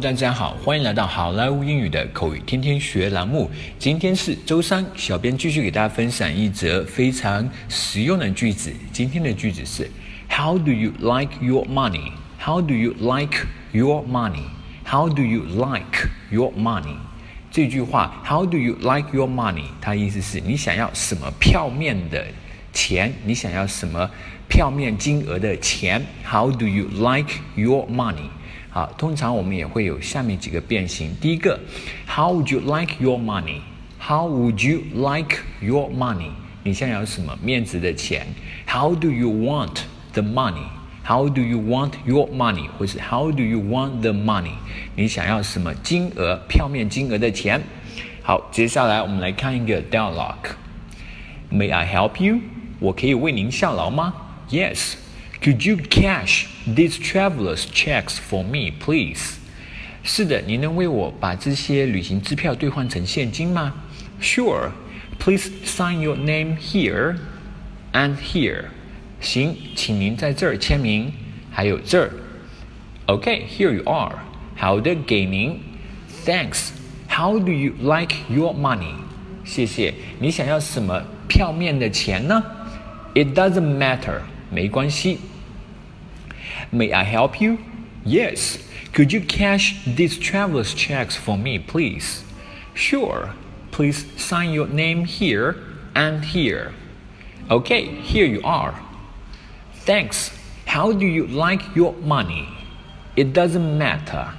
大家好，欢迎来到好莱坞英语的口语天天学栏目。今天是周三，小编继续给大家分享一则非常实用的句子。今天的句子是 How do you like your money? How do you like your money? How do you like your money? 这句话 How do you like your money? 它意思是你想要什么票面的钱？你想要什么票面金额的钱？How do you like your money? 好，通常我们也会有下面几个变形。第一个，How would you like your money? How would you like your money? 你想要什么面值的钱？How do you want the money? How do you want your money? 或是 How do you want the money? 你想要什么金额票面金额的钱？好，接下来我们来看一个 dialogue。May I help you? 我可以为您效劳吗？Yes. Could you cash these travelers' checks for me, please? 是的，您能为我把这些旅行支票兑换成现金吗？Sure. Please sign your name here and here. 行，请您在这儿签名，还有这儿。Okay, here you are. 好的，给您。Thanks. How do you like your money? 谢谢。你想要什么票面的钱呢？It doesn't matter. 没关系。May I help you? Yes. Could you cash these traveler's checks for me, please? Sure. Please sign your name here and here. Okay, here you are. Thanks. How do you like your money? It doesn't matter.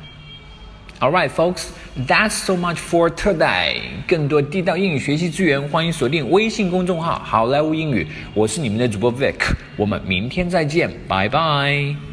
All right, folks, that's so much for today. 更多地道英语学习资源，欢迎锁定微信公众号“好莱坞英语”。我是你们的主播 Vic，我们明天再见，拜拜。